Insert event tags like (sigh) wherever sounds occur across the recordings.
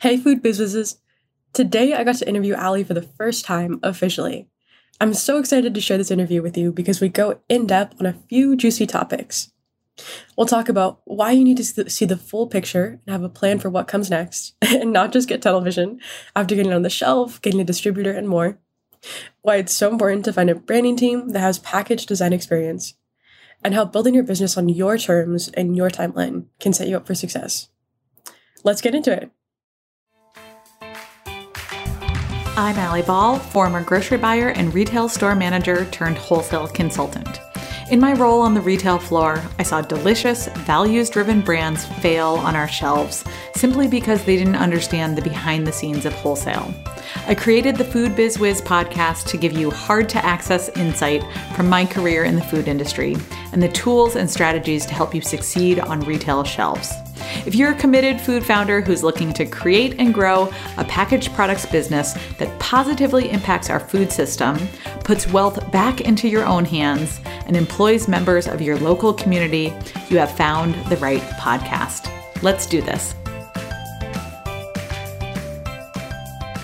Hey, food businesses! Today I got to interview Allie for the first time officially. I'm so excited to share this interview with you because we go in depth on a few juicy topics. We'll talk about why you need to see the full picture and have a plan for what comes next, (laughs) and not just get tunnel vision after getting it on the shelf, getting a distributor, and more. Why it's so important to find a branding team that has package design experience, and how building your business on your terms and your timeline can set you up for success. Let's get into it. I'm Allie Ball, former grocery buyer and retail store manager turned wholesale consultant. In my role on the retail floor, I saw delicious, values driven brands fail on our shelves simply because they didn't understand the behind the scenes of wholesale. I created the Food Biz Wiz podcast to give you hard to access insight from my career in the food industry and the tools and strategies to help you succeed on retail shelves. If you're a committed food founder who's looking to create and grow a packaged products business that positively impacts our food system, puts wealth back into your own hands, and employs members of your local community, you have found the right podcast. Let's do this.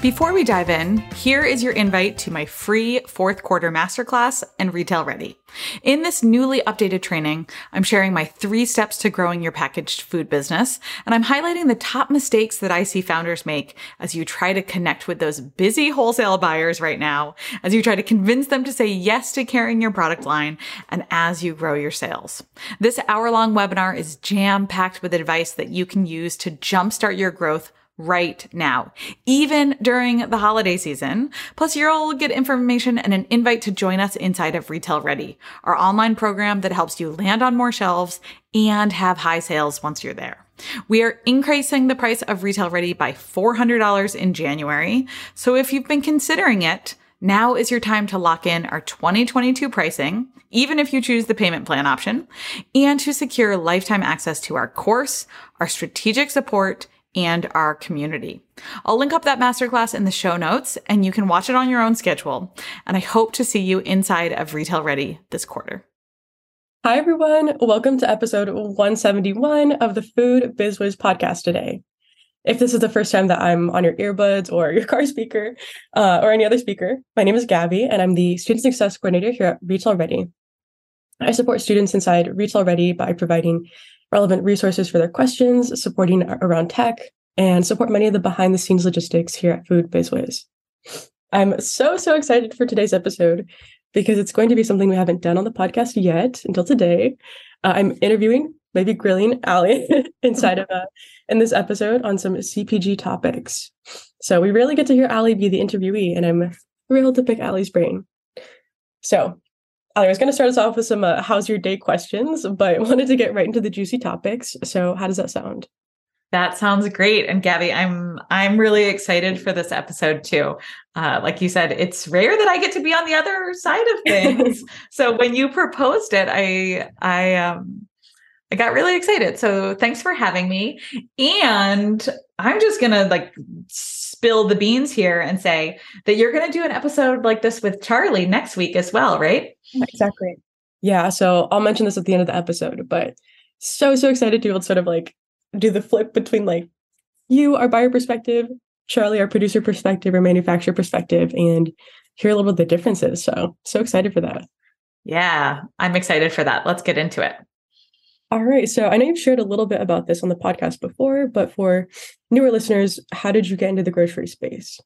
Before we dive in, here is your invite to my free fourth quarter masterclass and Retail Ready. In this newly updated training, I'm sharing my three steps to growing your packaged food business, and I'm highlighting the top mistakes that I see founders make as you try to connect with those busy wholesale buyers right now, as you try to convince them to say yes to carrying your product line, and as you grow your sales. This hour long webinar is jam packed with advice that you can use to jumpstart your growth right now, even during the holiday season. Plus, you'll get information and an invite to join us inside of Retail Ready, our online program that helps you land on more shelves and have high sales once you're there. We are increasing the price of Retail Ready by $400 in January. So if you've been considering it, now is your time to lock in our 2022 pricing, even if you choose the payment plan option, and to secure lifetime access to our course, our strategic support, and our community. I'll link up that masterclass in the show notes and you can watch it on your own schedule. And I hope to see you inside of Retail Ready this quarter. Hi, everyone. Welcome to episode 171 of the Food Biz Wiz podcast today. If this is the first time that I'm on your earbuds or your car speaker uh, or any other speaker, my name is Gabby and I'm the Student Success Coordinator here at Retail Ready. I support students inside Retail Ready by providing relevant resources for their questions, supporting around tech, and support many of the behind the scenes logistics here at Food BizWiz. I'm so, so excited for today's episode because it's going to be something we haven't done on the podcast yet until today. Uh, I'm interviewing, maybe grilling Allie (laughs) inside of a, uh, in this episode on some CPG topics. So we really get to hear Allie be the interviewee, and I'm thrilled to pick Allie's brain. So I was going to start us off with some uh, how's your day questions, but I (laughs) wanted to get right into the juicy topics. So, how does that sound? That sounds great. And Gabby, I'm I'm really excited for this episode too. Uh, like you said, it's rare that I get to be on the other side of things. (laughs) so when you proposed it, I I um I got really excited. So thanks for having me. And I'm just gonna like spill the beans here and say that you're gonna do an episode like this with Charlie next week as well, right? Exactly. Yeah. So I'll mention this at the end of the episode, but so, so excited to be able to sort of like do the flip between like you, our buyer perspective, Charlie, our producer perspective, our manufacturer perspective, and hear a little bit of the differences. So, so excited for that. Yeah, I'm excited for that. Let's get into it. All right. So I know you've shared a little bit about this on the podcast before, but for newer listeners, how did you get into the grocery space?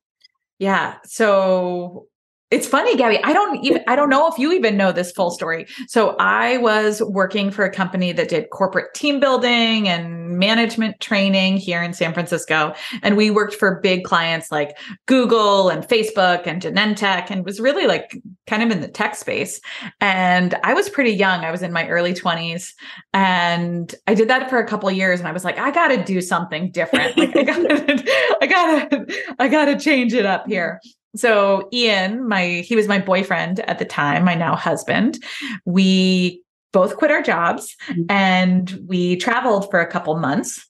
Yeah. So it's funny, Gabby. I don't even I don't know if you even know this full story. So I was working for a company that did corporate team building and management training here in San Francisco. And we worked for big clients like Google and Facebook and Genentech and was really like kind of in the tech space. And I was pretty young. I was in my early 20s. And I did that for a couple years. And I was like, I gotta do something different. Like I gotta, (laughs) I gotta, I gotta change it up here so Ian, my he was my boyfriend at the time, my now husband. We both quit our jobs mm-hmm. and we traveled for a couple months.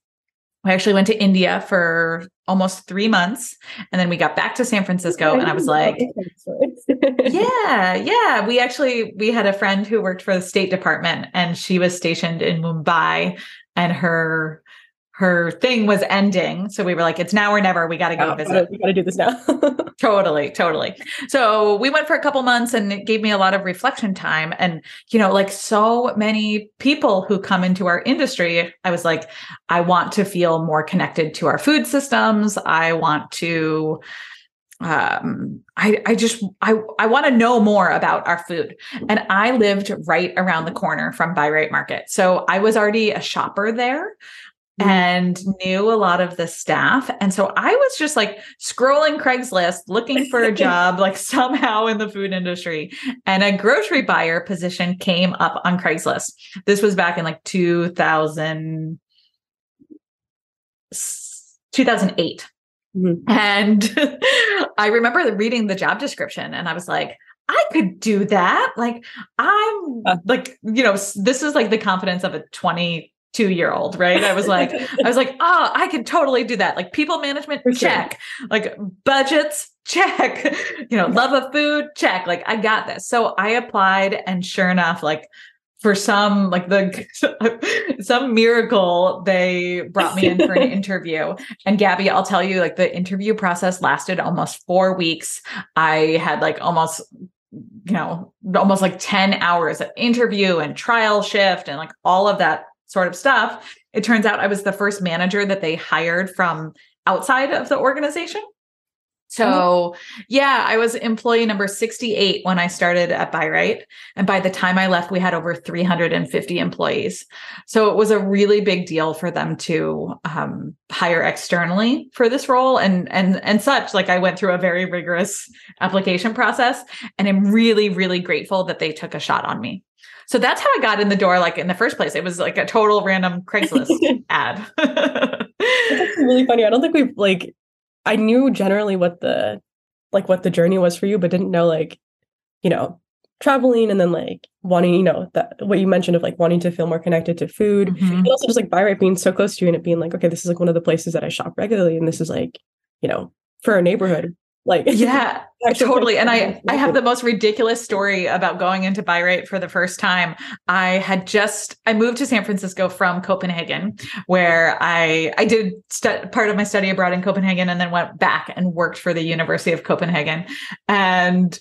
We actually went to India for almost three months. And then we got back to San Francisco and I was (laughs) like, yeah, yeah. We actually, we had a friend who worked for the State Department and she was stationed in Mumbai and her her thing was ending. So we were like, it's now or never. We got to go visit. We got to do this now. (laughs) totally, totally. So we went for a couple months and it gave me a lot of reflection time. And, you know, like so many people who come into our industry, I was like, I want to feel more connected to our food systems. I want to, um i i just i i want to know more about our food and i lived right around the corner from Bi-Rite market so i was already a shopper there. And knew a lot of the staff. And so i was just like scrolling craigslist looking for a (laughs) job like somehow in the food industry. And a grocery buyer position came up on craigslist. This was back in like 2000 2008 Mm-hmm. And (laughs) I remember reading the job description and I was like, I could do that. Like, I'm uh, like, you know, this is like the confidence of a 22 year old, right? I was like, I was like, oh, I could totally do that. Like, people management, For check. Sure. Like, budgets, check. (laughs) You know, love of food, check. Like, I got this. So I applied, and sure enough, like, for some like the (laughs) some miracle they brought me in for an (laughs) interview and gabby i'll tell you like the interview process lasted almost four weeks i had like almost you know almost like 10 hours of interview and trial shift and like all of that sort of stuff it turns out i was the first manager that they hired from outside of the organization so, yeah, I was employee number 68 when I started at Bi-Rite. And by the time I left, we had over 350 employees. So it was a really big deal for them to um, hire externally for this role and, and, and such. Like I went through a very rigorous application process and I'm really, really grateful that they took a shot on me. So that's how I got in the door. Like in the first place, it was like a total random Craigslist (laughs) ad. that's (laughs) really funny. I don't think we've like I knew generally what the like what the journey was for you, but didn't know like, you know, traveling and then like wanting, you know, that what you mentioned of like wanting to feel more connected to food. Mm-hmm. And also just like Bi-Rite being so close to you and it being like, okay, this is like one of the places that I shop regularly. And this is like, you know, for a neighborhood. Like (laughs) yeah, totally. And I I have the most ridiculous story about going into Right for the first time. I had just I moved to San Francisco from Copenhagen, where I I did stu- part of my study abroad in Copenhagen, and then went back and worked for the University of Copenhagen. And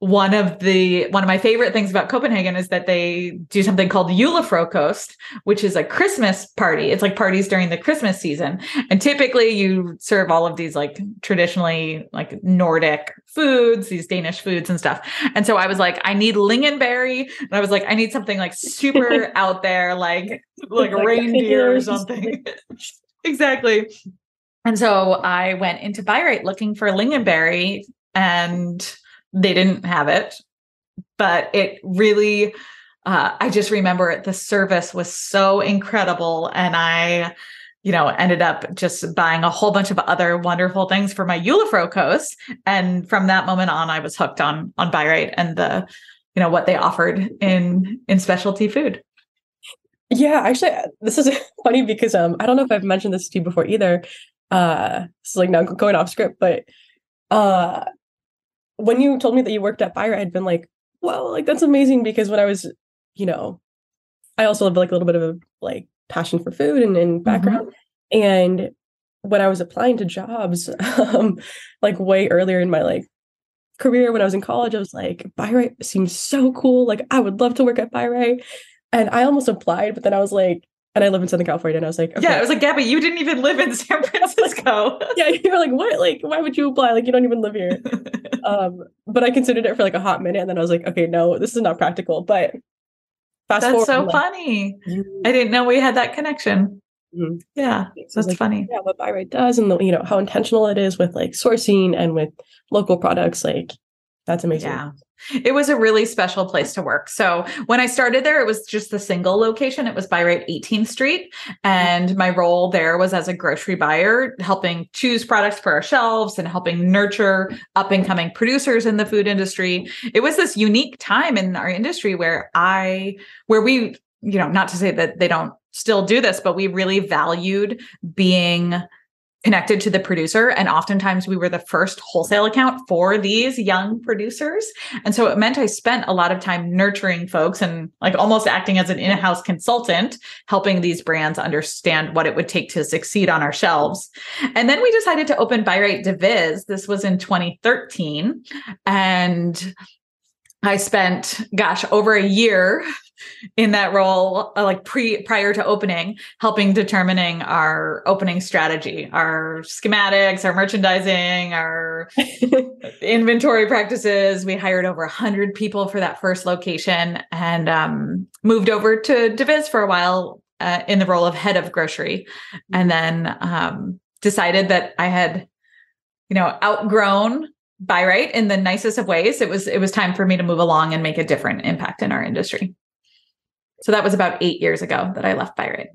one of the one of my favorite things about Copenhagen is that they do something called Julefrokost, which is a Christmas party. It's like parties during the Christmas season. And typically you serve all of these like traditionally like Nordic foods, these Danish foods and stuff. And so I was like, I need lingonberry. And I was like, I need something like super (laughs) out there, like (laughs) like, like reindeer or something. (laughs) exactly. And so I went into Right looking for lingonberry and they didn't have it but it really uh, i just remember it, the service was so incredible and i you know ended up just buying a whole bunch of other wonderful things for my Julefrokost and from that moment on i was hooked on on Bi-Rite and the you know what they offered in in specialty food. Yeah actually this is (laughs) funny because um i don't know if i've mentioned this to you before either uh this is like now going off script but uh when you told me that you worked at Fire, I'd been like, well, like that's amazing because when I was, you know, I also have like a little bit of a like passion for food and, and background. Mm-hmm. And when I was applying to jobs, (laughs) um, like way earlier in my like career when I was in college, I was like, Buy seems so cool. Like I would love to work at Buy And I almost applied, but then I was like, and I live in Southern California. And I was like, okay. yeah, I was like, Gabby, you didn't even live in San (laughs) Francisco. yeah, you were like, what? Like, why would you apply? Like, you don't even live here. (laughs) um, but I considered it for like a hot minute, and then I was like, okay, no, this is not practical. But fast that's forward, so like, funny. I didn't know we had that connection. Mm-hmm. Yeah, so that's like, funny. Yeah, what Bi-Rite does, and the, you know how intentional it is with like sourcing and with local products. Like, that's amazing. Yeah. It was a really special place to work. So when I started there, it was just the single location. It was Bi-Rite 18th Street. And my role there was as a grocery buyer, helping choose products for our shelves and helping nurture up and coming producers in the food industry. It was this unique time in our industry where I, where we, you know, not to say that they don't still do this, but we really valued being connected to the producer. And oftentimes we were the first wholesale account for these young producers. And so it meant I spent a lot of time nurturing folks and like almost acting as an in house consultant, helping these brands understand what it would take to succeed on our shelves. And then we decided to open Buy Right Divis. This was in 2013. And I spent, gosh, over a year in that role, uh, like pre prior to opening, helping determining our opening strategy, our schematics, our merchandising, our (laughs) inventory practices. We hired over a hundred people for that first location, and um, moved over to Divis for a while uh, in the role of head of grocery, and then um, decided that I had, you know, outgrown Bi-Rite in the nicest of ways. It was it was time for me to move along and make a different impact in our industry. So that was about eight years ago that I left Bi-Rite.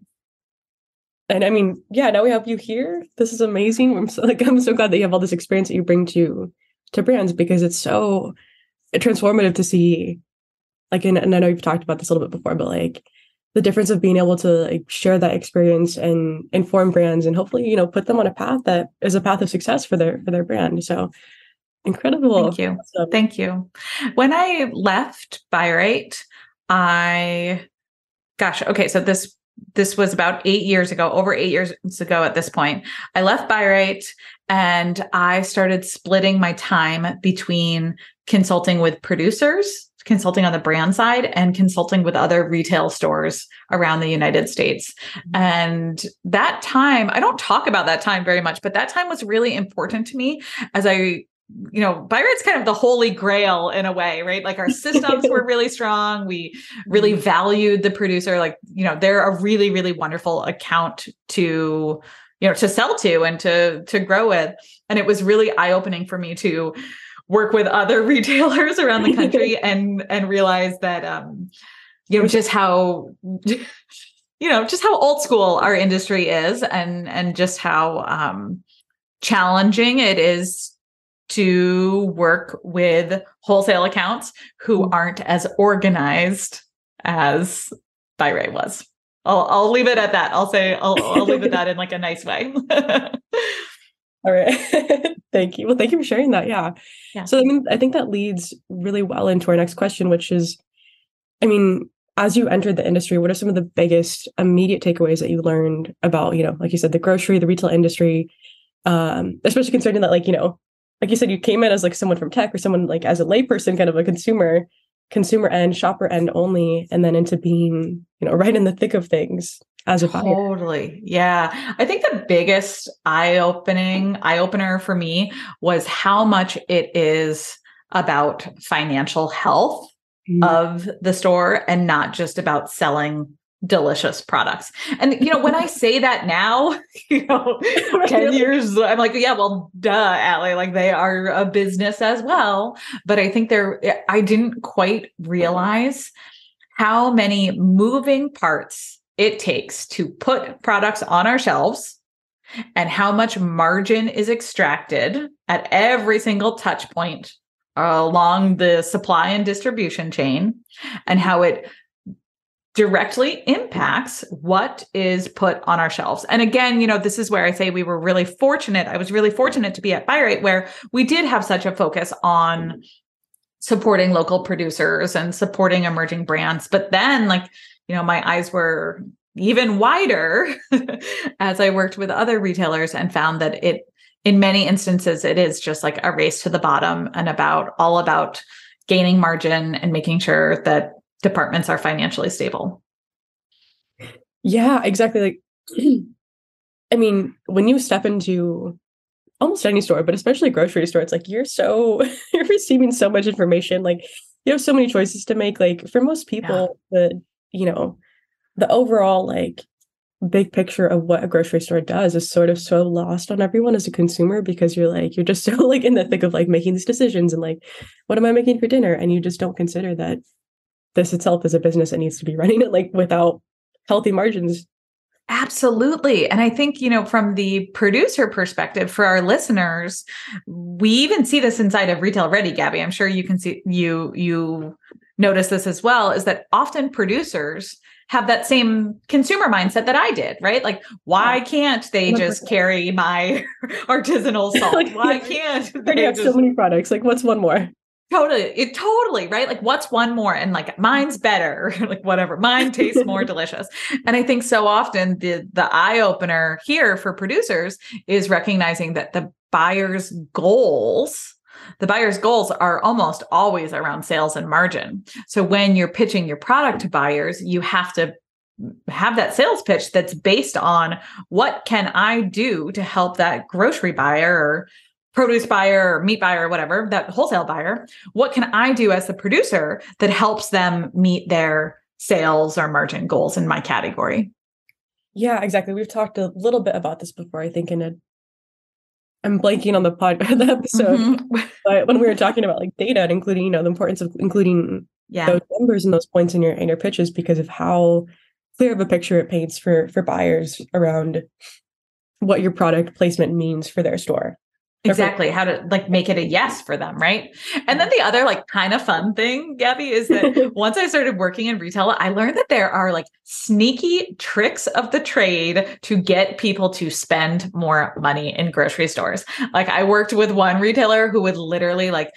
And I mean, yeah, now we have you here. This is amazing. I'm so, (laughs) like, I'm so glad that you have all this experience that you bring to to brands because it's so transformative to see. Like, and, and I know you've talked about this a little bit before, but like the difference of being able to like share that experience and inform brands and hopefully you know put them on a path that is a path of success for their for their brand. So incredible. Thank you. Awesome. Thank you. When I left Right, I gosh, okay, so this this was about eight years ago, over eight years ago at this point. I left Right and I started splitting my time between consulting with producers, consulting on the brand side, and consulting with other retail stores around the United States. Mm-hmm. And that time, I don't talk about that time very much, but that time was really important to me as I you know, Right's kind of the holy grail in a way, right? Like our systems were (laughs) really strong. We really mm-hmm. valued the producer. Like, you know, they're a really, really wonderful account to, you know, to sell to and to to grow with. And it was really eye-opening for me to work with other (laughs) retailers around the country (laughs) and and realize that um, you know, just how you know, just how old school our industry is and and just how um challenging it is to work with wholesale accounts who mm. aren't as organized as Right was. I'll I'll leave it at that. I'll say I'll I'll leave it that in like a nice way. (laughs) All right. (laughs) thank you. Well, thank you for sharing that. Yeah. yeah. So I mean, I think that leads really well into our next question, which is, I mean, as you entered the industry, what are some of the biggest immediate takeaways that you learned about, you know, like you said, the grocery, the retail industry, um, especially concerning that, like, you know, like you said, you came in as like someone from tech or someone like as a layperson, kind of a consumer, consumer end, shopper end only, and then into being, you know, right in the thick of things as a buyer. Totally. Yeah. I think the biggest eye-opening, eye-opener for me was how much it is about financial health mm-hmm. of the store and not just about selling delicious products. And you know, when I (laughs) say that now, (laughs) you know, (laughs) 10 years, I'm like, yeah, well, duh, Allie, like they are a business as well. But I think there eh, I didn't quite realize how many moving parts it takes to put products on our shelves and how much margin is extracted at every single touch point along the supply and distribution chain and how it directly impacts what is put on our shelves. And again, you know, this is where I say we were really fortunate. I was really fortunate to be at Bi-Rite where we did have such a focus on supporting local producers and supporting emerging brands. But then like, you know, my eyes were even wider (laughs) as I worked with other retailers and found that it in many instances it is just like a race to the bottom and about all about gaining margin and making sure that departments are financially stable. Yeah, exactly. Like, (clears throat) I mean, when you step into almost any store, but especially grocery store, it's like you're so (laughs) you're receiving so much information. Like you have so many choices to make. Like for most people, yeah. the you know, the overall like big picture of what a grocery store does is sort of so lost on everyone as a consumer because you're like you're just (laughs) so like in the thick of like making these decisions and like what am i making for dinner and you just don't consider that this itself is a business that needs to be running it like without healthy margins Absolutely. And I think, you know, from the producer perspective for our listeners, we even see this inside of Retail Ready, Gabby. I'm sure you can see you you notice this as well is that often producers have that same consumer mindset that I did, right? Like, why can't they just carry my (laughs) artisanal salt? (laughs) like, why can't they have just... so many products? Like, what's one more? Totally, it totally right. Like, what's one more? And like, mine's better. (laughs) like, whatever. Mine tastes more (laughs) delicious. And I think so often the the eye opener here for producers is recognizing that the buyer's goals the buyer's goals are almost always around sales and margin. So when you're pitching your product to buyers, you have to have that sales pitch that's based on what can I do to help that grocery buyer or produce buyer or meat buyer or whatever, that wholesale buyer, what can I do as the producer that helps them meet their sales or margin goals in my category? Yeah, exactly. We've talked a little bit about this before, I think, in a I'm blanking on the pod (laughs) the episode, mm-hmm. but when we were talking about like data and including, you know, the importance of including yeah. those numbers and those points in your in your pitches because of how clear of a picture it paints for for buyers around what your product placement means for their store exactly how to like make it a yes for them right? And then the other like kind of fun thing gabby is that (laughs) once i started working in retail i learned that there are like sneaky tricks of the trade to get people to spend more money in grocery stores. Like i worked with one retailer who would literally like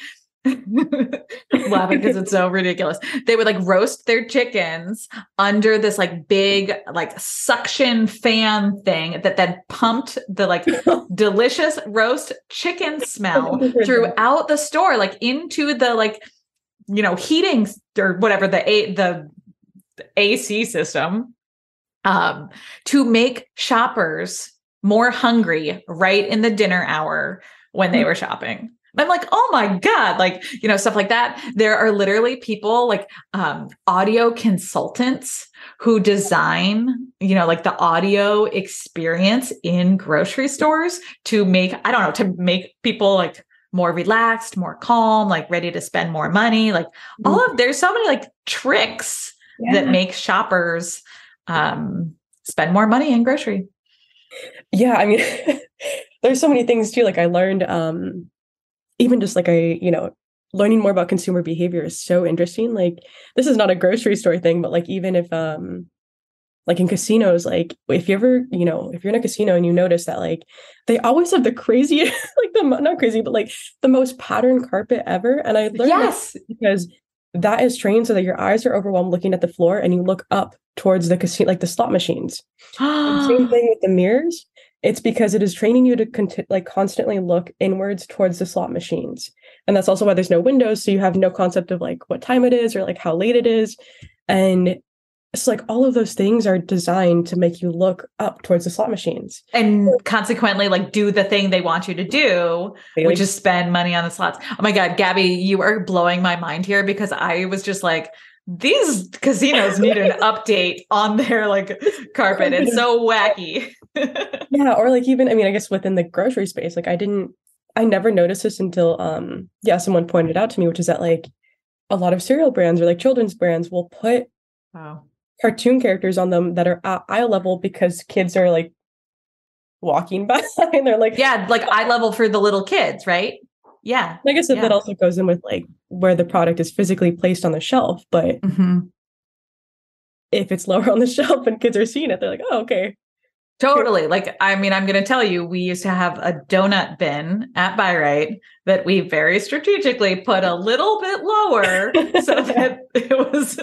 (laughs) laughing because it's so ridiculous. They would like roast their chickens under this like big like suction fan thing that then pumped the like (laughs) delicious roast chicken smell throughout the store, like into the like you know heating or whatever the a the, AC system um to make shoppers more hungry right in the dinner hour when they hmm. were shopping. I'm like, oh my God, like, you know, stuff like that. There are literally people like um, audio consultants who design, you know, like the audio experience in grocery stores to make, I don't know, to make people like more relaxed, more calm, like ready to spend more money. Like all of there's so many like tricks yeah. that make shoppers um spend more money in grocery. Yeah, I mean (laughs) there's so many things too. Like I learned um even just like I, you know, learning more about consumer behavior is so interesting. Like this is not a grocery store thing, but like even if um like in casinos, like if you ever, you know, if you're in a casino and you notice that like they always have the craziest, (laughs) like the not crazy, but like the most patterned carpet ever. And I learned yes because that is trained so that your eyes are overwhelmed looking at the floor and you look up towards the casino, like the slot machines. same (gasps) thing with the mirrors it's because it is training you to like constantly look inwards towards the slot machines. And that's also why there's no windows so you have no concept of like what time it is or like how late it is. And it's like all of those things are designed to make you look up towards the slot machines. And consequently like do the thing they want you to do really? which is spend money on the slots. Oh my god gabby you are blowing my mind here because i was just like these casinos need an update on their like carpet. It's so wacky. (laughs) yeah, or like even I mean, I guess within the grocery space, like I didn't I never noticed this until um yeah, someone pointed out to me, which is that like a lot of cereal brands or like children's brands will put wow. cartoon characters on them that are at eye level because kids are like walking (laughs) by and they're like yeah like eye level for the little kids right yeah i guess yeah. that also goes in with like where the product is physically placed on the shelf but mm-hmm. if it's (laughs) lower on the shelf and kids are seeing it they're like oh okay Totally. Like, I mean, I'm going to tell you, we used to have a donut bin at Bi-Rite that we very strategically put a little bit lower (laughs) so that it was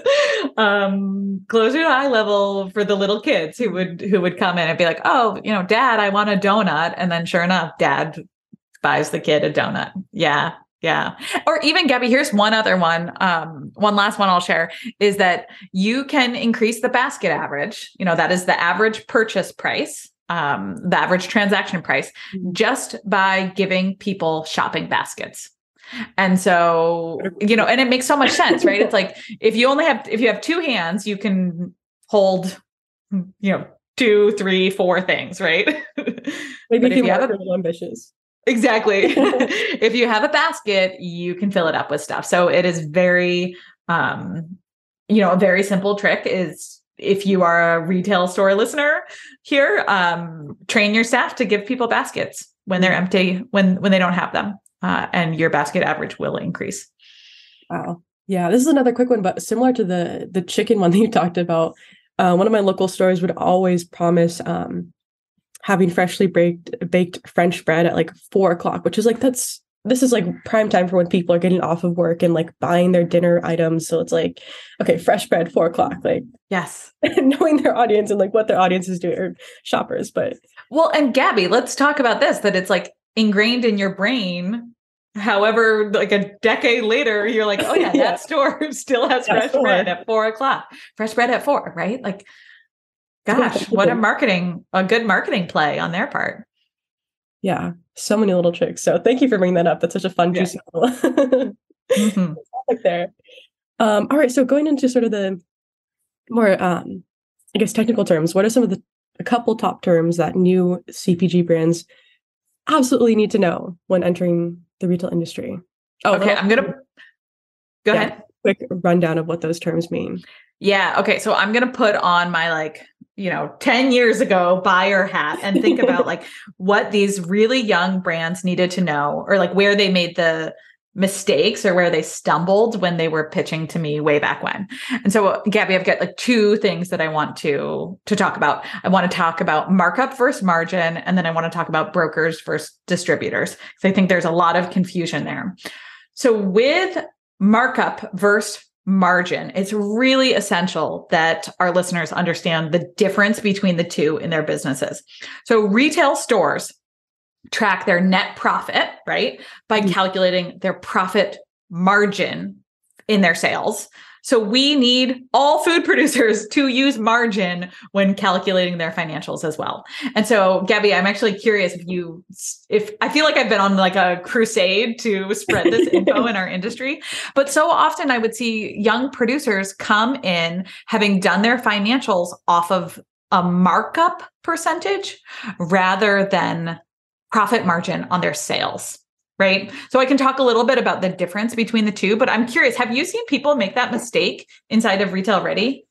um, closer to eye level for the little kids who would who would come in and be like, "Oh, you know, Dad, I want a donut," and then sure enough, Dad buys the kid a donut. Yeah. Yeah. Or even Gabby, here's one other one. Um, one last one I'll share is that you can increase the basket average. You know, that is the average purchase price, um, the average transaction price, mm-hmm. just by giving people shopping baskets. And so, you know, and it makes so much sense, right? It's like if you only have if you have two hands, you can hold, you know, two, three, four things, right? (laughs) Maybe if you have a little ambitious. Exactly. (laughs) (laughs) if you have a basket, you can fill it up with stuff. So it is very um you know, a very simple trick is if you are a retail store listener here, um train your staff to give people baskets when they're empty when when they don't have them. Uh, and your basket average will increase. Wow. Yeah, this is another quick one, but similar to the the chicken one that you talked about. uh, one of my local stores would always promise um, having freshly baked baked French bread at like four o'clock, which is like that's this is like prime time for when people are getting off of work and like buying their dinner items. So it's like, okay, fresh bread, four o'clock. Like, yes, (laughs) knowing their audience and like what their audience is doing or shoppers. But well, and Gabby, let's talk about this that it's like ingrained in your brain. However, like a decade later, you're like, oh yeah, (laughs) yeah. that store (laughs) still has fresh bread at four o'clock. Fresh bread at four, right? Like, gosh, (laughs) what a marketing, a good marketing play on their part. Yeah, so many little tricks. So thank you for bringing that up. That's such a fun, juicy (laughs) mm-hmm. (laughs) there. Um, all right, so going into sort of the more, um, I guess, technical terms, what are some of the a couple top terms that new CPG brands absolutely need to know when entering the retail industry? Oh, okay. I'm gonna go yeah, ahead. Quick rundown of what those terms mean. Yeah. Okay. So I'm gonna put on my like you know 10 years ago buyer hat and think (laughs) about like what these really young brands needed to know or like where they made the mistakes or where they stumbled when they were pitching to me way back when. And so Gabby, I've got like two things that I want to to talk about. I want to talk about markup versus margin and then I want to talk about brokers versus distributors. So I think there's a lot of confusion there. So with markup versus margin, it's really essential that our listeners understand the difference between the two in their businesses. So retail stores track their net profit, right? By mm-hmm. calculating their profit margin in their sales. So we need all food (laughs) producers to use margin when calculating their financials as well. And so Gabby, I'm actually curious if you if I feel like I've been on like a crusade to spread this (laughs) info in our industry, but so often I would see young producers come in having done their financials off of a markup percentage rather than profit margin on their sales right? So I can talk a little bit about the difference between the two, but I'm curious, have you seen people make that mistake inside of Retail Ready?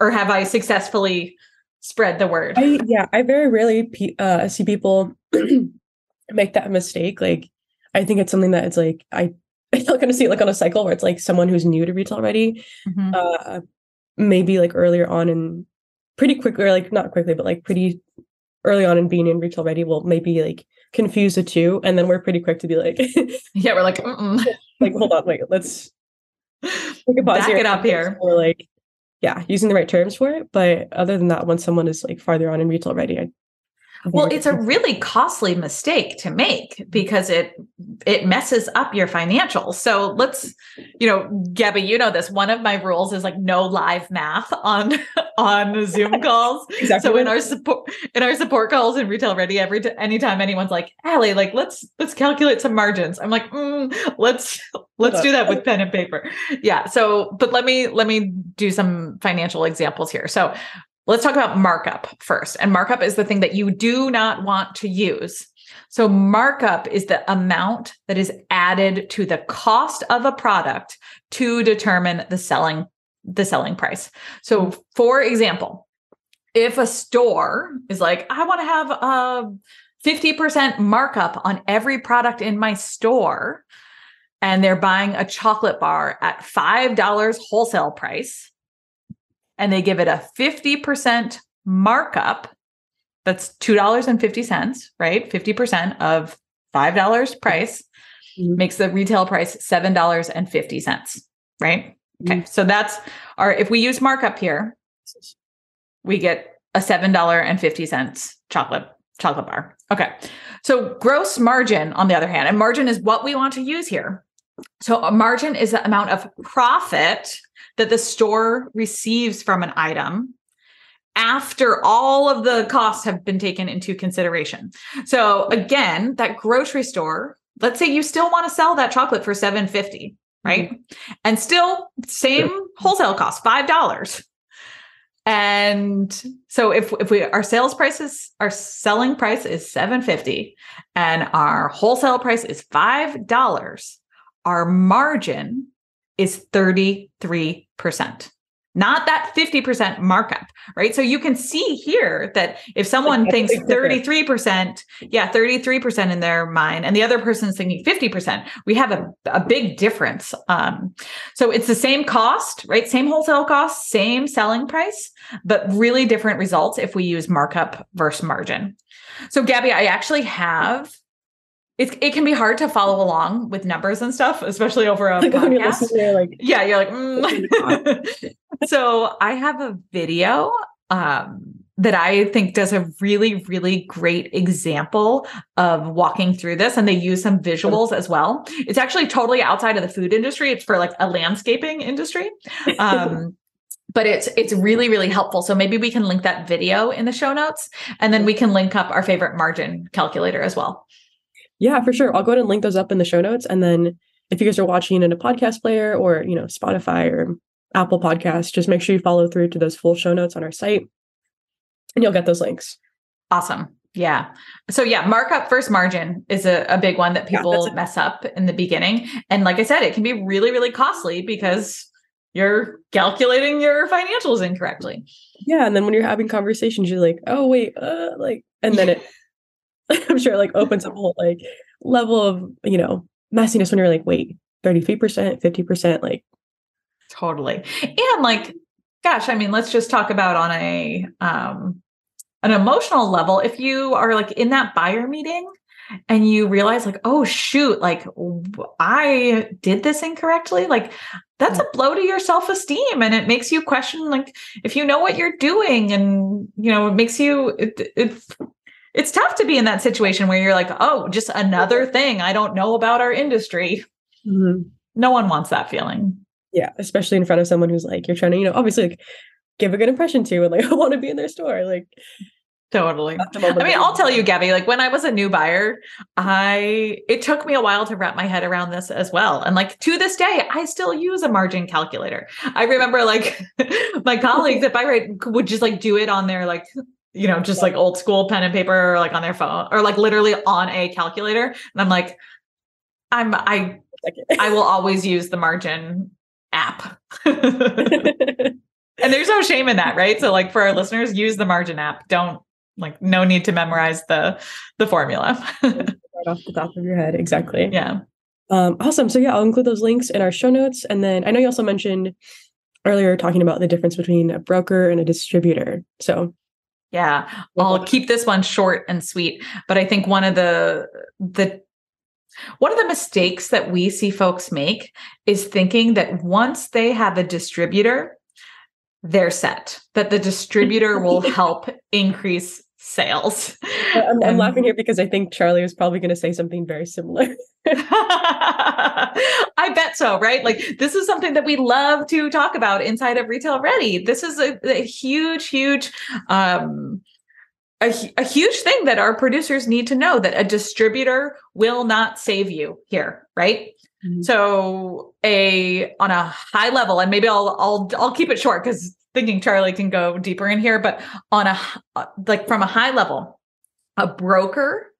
Or have I successfully spread the word? I, yeah, I very rarely uh, see people (clears throat) make that mistake. Like, I think it's something that it's like, I, (laughs) I feel like I'm see it like on a cycle where it's like someone who's new to Retail Ready, mm-hmm. uh, maybe like earlier on and pretty quickly, or like not quickly, but like pretty early on in being in Retail Ready will maybe like confuse the two and then we're pretty quick to be like (laughs) yeah we're like (laughs) like hold on wait let's take a pause back it up here. or like yeah using the right terms for it but other than that once someone is like farther on in retail ready I well it's a really costly mistake to make because it it messes up your financials. So let's you know gabby you know this. One of my rules is like no live math on (laughs) on (laughs) zoom calls. Exactly. so in our support in our support calls in retail ready every t- anytime anyone's like Allie, like let's let's calculate some margins. I'm like mm, let's let's do that with pen and paper. Yeah so but let me let me do some financial examples here. So Let's talk about markup first. And markup is the thing that you do not want to use. So, markup is the amount that is added to the cost of a product to determine the selling the selling price. So, for example, if a store is like, I want to have a 50% markup on every product in my store, and they're buying a chocolate bar at $5 wholesale price, and they give it a 50% markup. That's $2.50, right? 50% of $5 price mm-hmm. makes the retail price $7.50, right? Okay. Mm-hmm. So that's our, if we use markup here, we get a $7.50 chocolate chocolate bar. Okay. So gross margin on the other hand, and margin is what we want to use here. So a margin is the amount of profit that the store receives from an item after all of the costs have been taken into consideration. So again, that grocery store, let's say you still want to sell that chocolate for 750, right? Mm-hmm. And still same wholesale cost, $5. And so if if we our sales prices our selling price is 750 and our wholesale price is $5, our margin is 33%. not that 50% markup, right? So you can see here that if someone thinks 33%, yeah, 33% in their mind, and the other person is thinking 50%, we have a, a big difference. Um, so it's the same cost, right? Same wholesale cost, same selling price, but really different results if we use markup versus margin. So, Gabby, I actually have it, it can be hard to follow along with numbers and stuff, especially over a (laughs) like podcast. You're like, yeah, you're like, mm. (laughs) (laughs) so I have a video um, that I think does a really, really great example of walking through this. And they use some visuals as well. It's actually totally outside of the food industry. It's for like a landscaping industry. Um, but it's it's really really helpful so maybe we can link that video in the show notes and then we can link up our favorite margin calculator as well yeah, for sure. I'll go ahead and link those up in the show notes. And then if you guys are watching in a podcast player or, you know, Spotify or Apple Podcast, just make sure you follow through to those full show notes on our site and you'll get those links. Awesome. Yeah. So yeah, markup first margin is a, a big one that people yeah, mess up in the beginning. And like I said, it can be really, really costly because you're calculating your financials incorrectly. Yeah. And then when you're having conversations, you're like, oh wait, uh, like, and then it (laughs) (laughs) I'm sure it like opens up a whole like level of, you know, messiness when you're like, wait, 33%, 50%, like totally. And like, gosh, I mean, let's just talk about on a um an emotional level. If you are like in that buyer meeting and you realize like, oh shoot, like I did this incorrectly, like that's a blow to your self-esteem and it makes you question like if you know what you're doing and you know it makes you it, it's it's tough to be in that situation where you're like, oh, just another thing I don't know about our industry. Mm-hmm. No one wants that feeling. Yeah, especially in front of someone who's like, you're trying to, you know, obviously like give a good impression to and like (laughs) I want to be in their store. Like Totally. I mean, I'll tell you, Gabby, like when I was a new buyer, I it took me a while to wrap my head around this as well. And like to this day, I still use a margin calculator. I remember like (laughs) my (laughs) colleagues, if I would just like do it on their like you know, just like old school pen and paper or like on their phone or like literally on a calculator. And I'm like, I'm I I will always use the margin app. (laughs) and there's no shame in that, right? So like for our listeners, use the margin app. Don't like no need to memorize the the formula. (laughs) right off the top of your head. Exactly. Yeah. Um, awesome. So yeah, I'll include those links in our show notes. And then I know you also mentioned earlier talking about the difference between a broker and a distributor. So yeah, I'll keep this one short and sweet, but I think one of the the one of the mistakes that we see folks make is thinking that once they have a distributor, they're set, that the (laughs) distributor will help increase sales. I'm, I'm laughing here because I think Charlie was probably going to say something very similar. (laughs) I bet so, right? Like this is something that we love to talk about inside of Retail Ready. This is a, a huge, huge um a, a huge thing that our producers need to know that a distributor will not save you here, right? Mm-hmm. So a on a high level, and maybe I'll I'll I'll keep it short because thinking Charlie can go deeper in here, but on a uh, like from a high level, a broker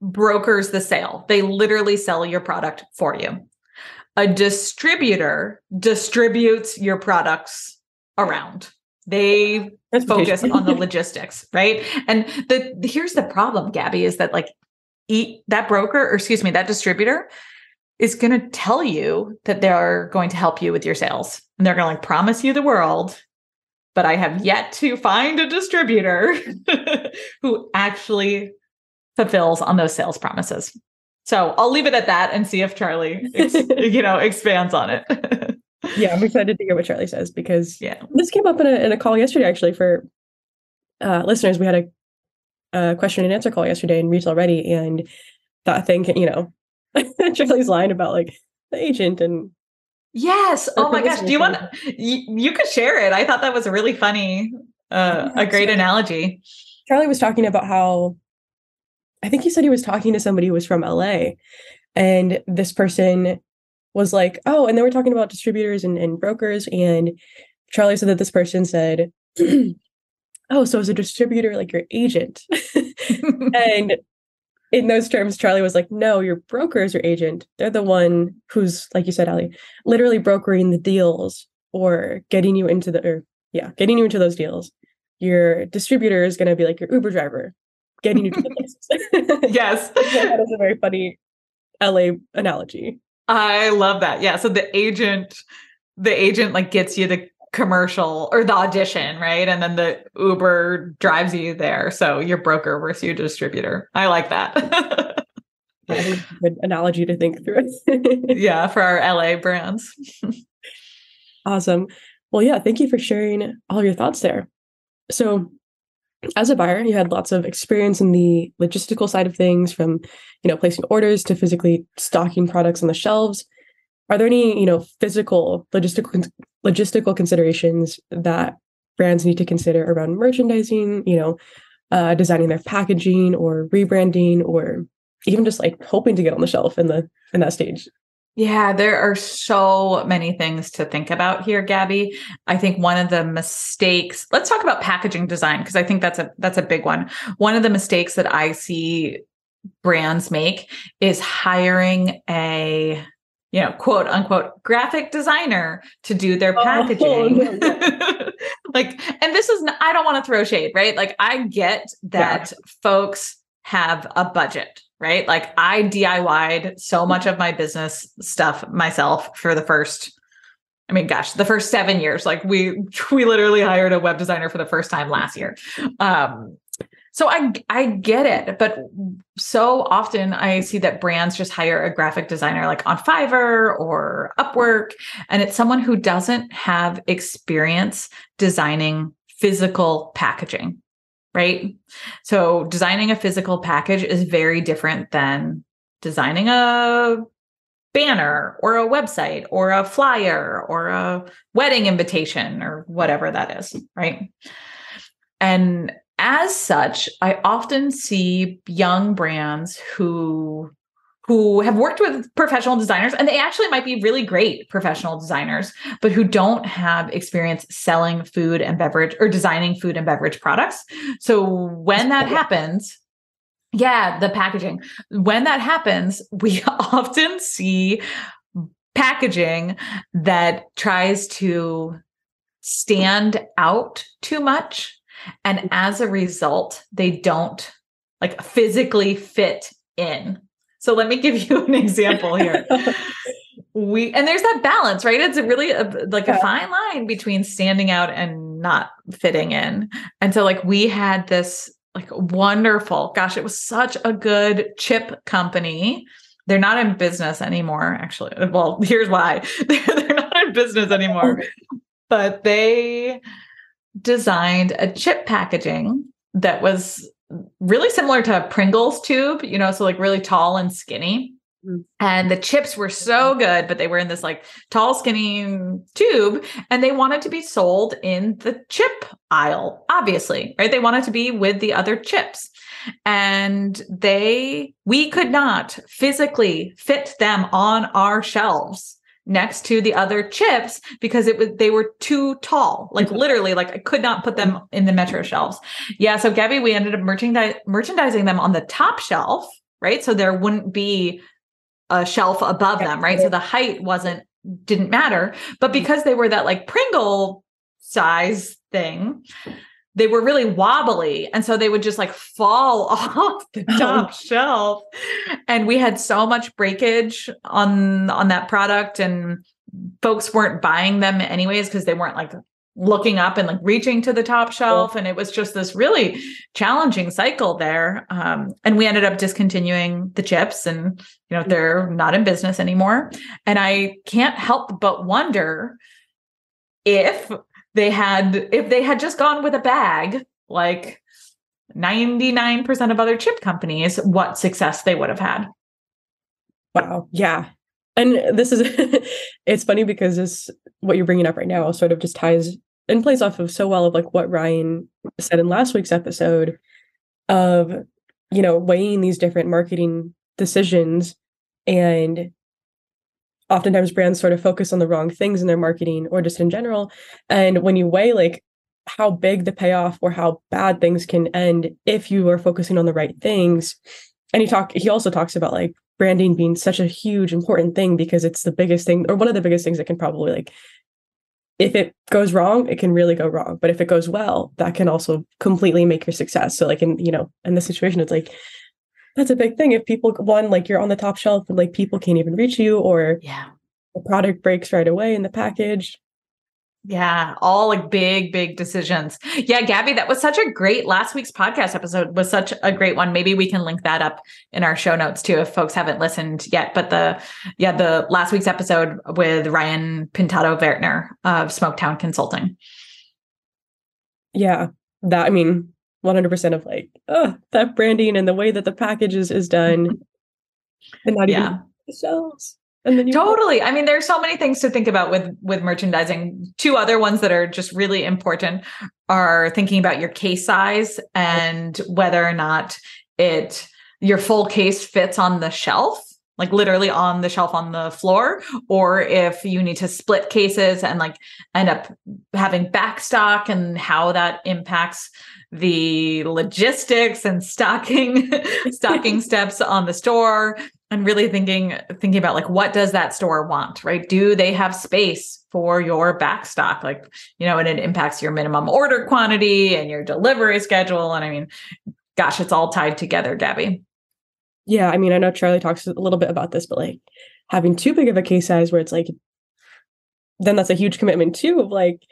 brokers the sale. They literally sell your product for you. A distributor distributes your products around. They focus on the (laughs) logistics, right? And the, the here's the problem, Gabby, is that like eat that broker, or excuse me, that distributor is going to tell you that they're going to help you with your sales and they're going to like promise you the world but I have yet to find a distributor (laughs) who actually fulfills on those sales promises. So I'll leave it at that and see if Charlie, ex- (laughs) you know, expands on it. yeah, I'm excited to hear what Charlie says because yeah, this came up in a in a call yesterday actually for uh, listeners. We had a, a question and answer call yesterday in Retail Ready, and that thing, you know, (laughs) Charlie's line about like the agent and yes, oh my gosh, do you want you, you could share it? I thought that was a really funny, uh, a great analogy. Charlie was talking about how I think he said he was talking to somebody who was from LA. And this person was like, oh, and they were talking about distributors and, and brokers. And Charlie said that this person said, (clears throat) oh, so as a distributor like your agent? (laughs) and in those terms, Charlie was like, no, your broker is your agent. They're the one who's, like you said, Allie, literally brokering the deals or getting you into the or yeah, getting you into those deals. Your distributor is going to be like your Uber driver, getting you to the places. (laughs) yes. (laughs) that is a very funny LA analogy. I love that. Yeah. So the agent, the agent like gets you the commercial or the audition, right? And then the Uber drives you there. So your broker versus your distributor. I like that. (laughs) good analogy to think through. (laughs) yeah, for our LA brands. awesome. Well, yeah, thank you for sharing all your thoughts there. So, as a buyer, you had lots of experience in the logistical side of things from, you know, placing orders to physically stocking products on the shelves. Are there any, you know, physical logistical logistical considerations that brands need to consider around merchandising, you know, uh, designing their packaging or rebranding or even just like hoping to get on the shelf in the in that stage yeah, there are so many things to think about here, Gabby. I think one of the mistakes, let's talk about packaging design because I think that's a that's a big one. One of the mistakes that I see brands make is hiring a you know, quote unquote graphic designer to do their oh, (laughs) packaging. Oh, (laughs) like, and this is, I don't want to throw shade, right? Like, I get that yeah. folks have a budget, right? Like I DIY'd so much of my business stuff myself for the first I mean, gosh, the first seven years, like we (laughs) we literally hired a web designer for the first time last year. Um, so I I get it, but so often I see that brands just hire a graphic designer like on Fiverr or Upwork, and it's someone who doesn't have experience designing physical packaging right? So designing a physical package is very different than designing a banner or a website or a flyer or a wedding invitation or whatever that is, right? And as such, I often see young brands who who have worked with professional designers and they actually might be really great professional designers, but who don't have experience selling food and beverage or designing food and beverage products. So when that happens, yeah, the packaging. When that happens, (laughs) we often see packaging that tries to stand out too much. And mm-hmm. as a result, they don't like physically fit in so let me give you an example here. (laughs) we and there's that balance, right? It's a really a, like a fine line between standing out and not fitting in. And so like we had this like wonderful, gosh, it was such a good chip company. They're not in business anymore, actually. Well, (laughs) here's why. They're, (laughs) they're not in business anymore. But they designed a chip packaging that was really similar to a Pringles tube, you know, so like really tall and skinny. Mm. And the chips were so good, but they were in this like tall, skinny tube, and they wanted to be sold in the chip aisle, obviously, right? They wanted to be with the other chips. And they, we could not physically fit them on our shelves next to the other chips because it was they were too tall. Like mm-hmm. literally like i could not put them in the metro shelves. Yeah so gabby we ended up merchandise merchandising them on the top shelf right? So there wouldn't be a shelf above them right? So the height wasn't didn't matter. But mm-hmm. because they were that like pringle size thing they were really wobbly and so they would just like fall (laughs) off the oh. top oh. shelf and we had so much breakage on on that product and folks weren't buying them anyways because they weren't like looking up and like reaching to the top shelf and it was just this really challenging cycle there um, and we ended up discontinuing the chips and you know they're not in business anymore and i can't help but wonder if they had if they had just gone with a bag like 99% of other chip companies what success they would have had. Wow. Yeah. And this is (laughs) it's funny because this what you're bringing up right now sort of just ties and plays off of so well of like what ryan said in last week's episode of you know weighing these different marketing decisions and oftentimes brands sort of focus on the wrong things in their marketing or just in general and when you weigh like how big the payoff or how bad things can end if you are focusing on the right things and he talk he also talks about like branding being such a huge important thing because it's the biggest thing or one of the biggest things that can probably like if it goes wrong, it can really go wrong. But if it goes well, that can also completely make your success. So like in, you know, in this situation, it's like that's a big thing. If people one, like you're on the top shelf and like people can't even reach you or yeah, the product breaks right away in the package, yeah, all like big, big decisions. Yeah, Gabby, that was such a great last week's podcast episode was such a great one. Maybe we can link that up in our show notes too if folks haven't listened yet. But the yeah, the last week's episode with Ryan Pintado Vertner of Smoketown Consulting. Yeah. That I mean, 100% of like, oh, that branding and the way that the package is, is done. (laughs) and not yeah. even the shelves. And then totally. I mean, there's so many things to think about with with merchandising. Two other ones that are just really important are thinking about your case size and whether or not it your full case fits on the shelf like literally on the shelf on the floor or if you need to split cases and like end up having back stock and how that impacts the logistics and stocking (laughs) stocking steps on the store and really thinking thinking about like what does that store want right? Do they have space for your back stock? Like you know and it impacts your minimum order quantity and your delivery schedule. And i mean gosh it's all tied together gabby. Yeah i mean i know charlie talks a little bit about this but like having too big of a case size where it's like then that's a huge commitment too of like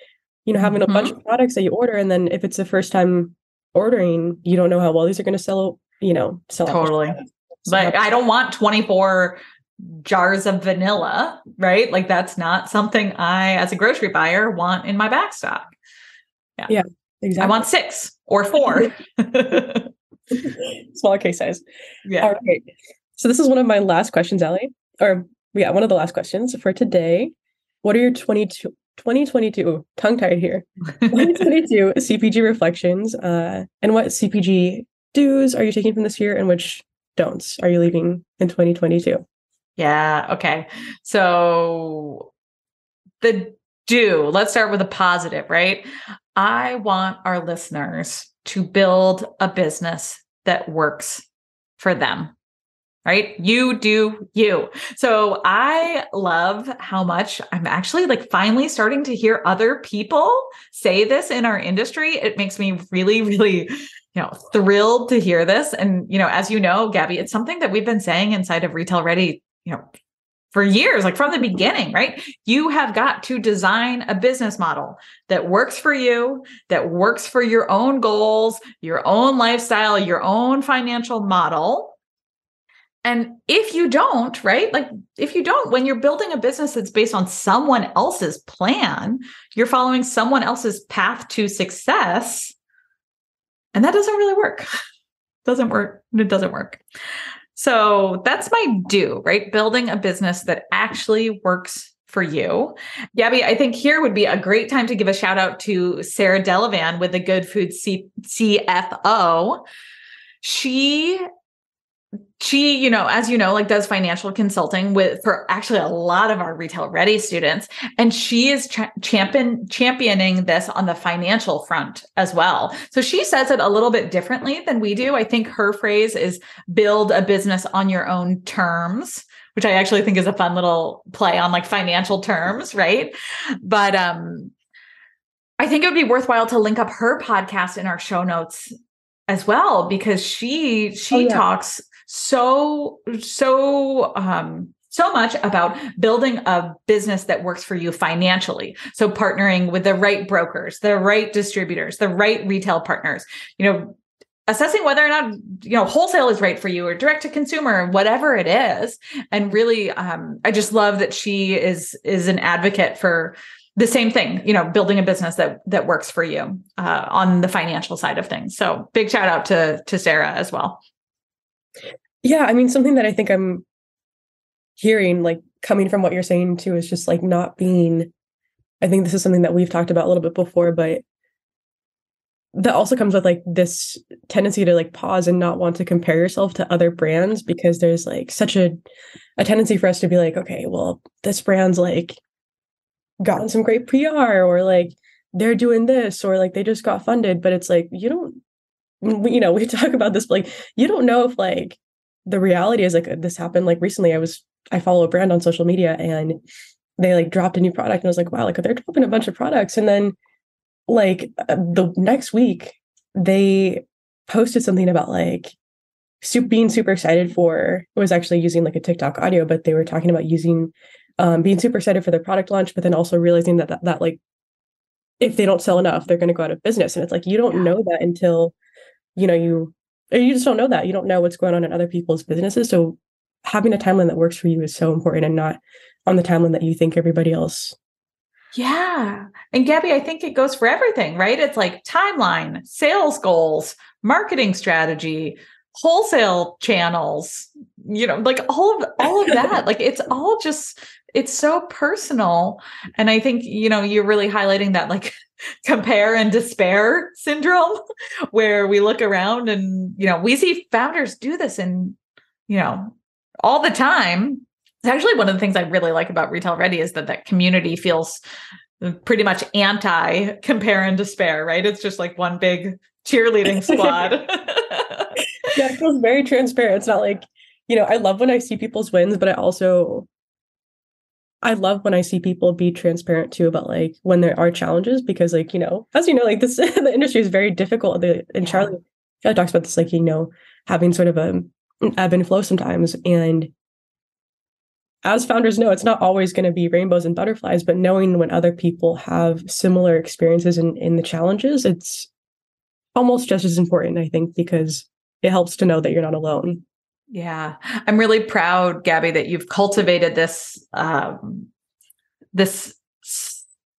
you know, having a mm-hmm. bunch of products that you order, and then if it's the first time ordering, you don't know how well these are going to sell. You know, sell totally. But I don't want twenty four jars of vanilla, right? Like that's not something I, as a grocery buyer, want in my back stock. Yeah, yeah, exactly. I want six or four. (laughs) (laughs) Smaller case size. Yeah. All right. So this is one of my last questions, Ali. Or yeah, one of the last questions for today. What are your 22 2022 tongue tied here. (laughs) 2022 cpg reflections uh, and what cpg do's are you taking from this year and which don'ts are you leaving in 2022 yeah okay. So the do let's start with a positive right? I want our listeners to build a business that works for them right? You do you. So I love how much I'm actually like finally starting to hear other people say this in our industry. It makes me really, really, you know, thrilled to hear this. And, you know, as you know, Gabby, it's something that we've been saying inside of Retail Ready, you know, for years, like from the beginning, right? You have got to design a business model that works for you, that works for your own goals, your own lifestyle, your own financial model and if you don't, right? Like if you don't, when you're building a business that's based on someone else's plan, you're following someone else's path to success. And that doesn't really work. (laughs) doesn't work. It doesn't work. So that's my do, right? Building a business that actually works for you. Gabby, I think here would be a great time to give a shout out to Sarah Delavan with the Good Food C- CFO. She she you know as you know like does financial consulting with for actually a lot of our retail ready students. And she is ch- champion championing this on the financial front as well. So she says it a little bit differently than we do. I think her phrase is build a business on your own terms which i actually think is a fun little play on like financial terms right? But um I think it would be worthwhile to link up her podcast in our show notes as well because she she oh, yeah. talks so so um so much about building a business that works for you financially. So partnering with the right brokers, the right distributors, the right retail partners, you know, assessing whether or not you know wholesale is right for you or direct to consumer whatever it is. And really um, i just love that she is is an advocate for the same thing you know building a business that that works for you uh, on the financial side of things. So big shout out to to sarah as well yeah, I mean, something that I think I'm hearing, like coming from what you're saying too, is just like not being. I think this is something that we've talked about a little bit before, but that also comes with like this tendency to like pause and not want to compare yourself to other brands because there's like such a a tendency for us to be like, okay, well, this brand's like gotten some great PR or like they're doing this or like they just got funded, but it's like you don't you know, we (laughs) talk about this, like you don't know if like the reality is like this happened like recently. I was I follow a brand on social media and they like dropped a new product and I was like, wow, like they're dropping a bunch of products. And then like uh, the next week they posted something about like super, being super excited for it was actually using like a TikTok audio, but they were talking about using um, being super excited for their product launch, but then also realizing that that, that like if they don't sell enough, they're going to go out of business. And it's like you don't know that until you know you you just don't know that you don't know what's going on in other people's businesses. So having a timeline that works for you is so important, and not on the timeline that you think everybody else yeah. And Gabby, I think it goes for everything, right? It's like timeline, sales goals, marketing strategy, wholesale channels, you know, like all of all of that. (laughs) like it's all just it's so personal. And I think, you know, you're really highlighting that like (laughs) compare and despair syndrome (laughs) where we look around and, you know, we see founders do this and, you know, all the time it's actually one of the things I really like about Retail Ready is that that community feels uh, pretty much anti compare and despair, right? It's just like one big cheerleading (laughs) squad. yeah, it feels very transparent. It's not like, you know, I love when I see people's wins, but I also I love when I see people be transparent too about like when there are challenges because like, you know, as you know, like this (laughs) the industry is very difficult. The, and yeah. Charlie, Charlie talks about this, like, you know, having sort of a an ebb and flow sometimes. And as founders know, it's not always going to be rainbows and butterflies, but knowing when other people have similar experiences in, in the challenges, it's almost just as important, I think, because it helps to know that you're not alone. Yeah. I'm really proud, Gabby, that you've cultivated this um, this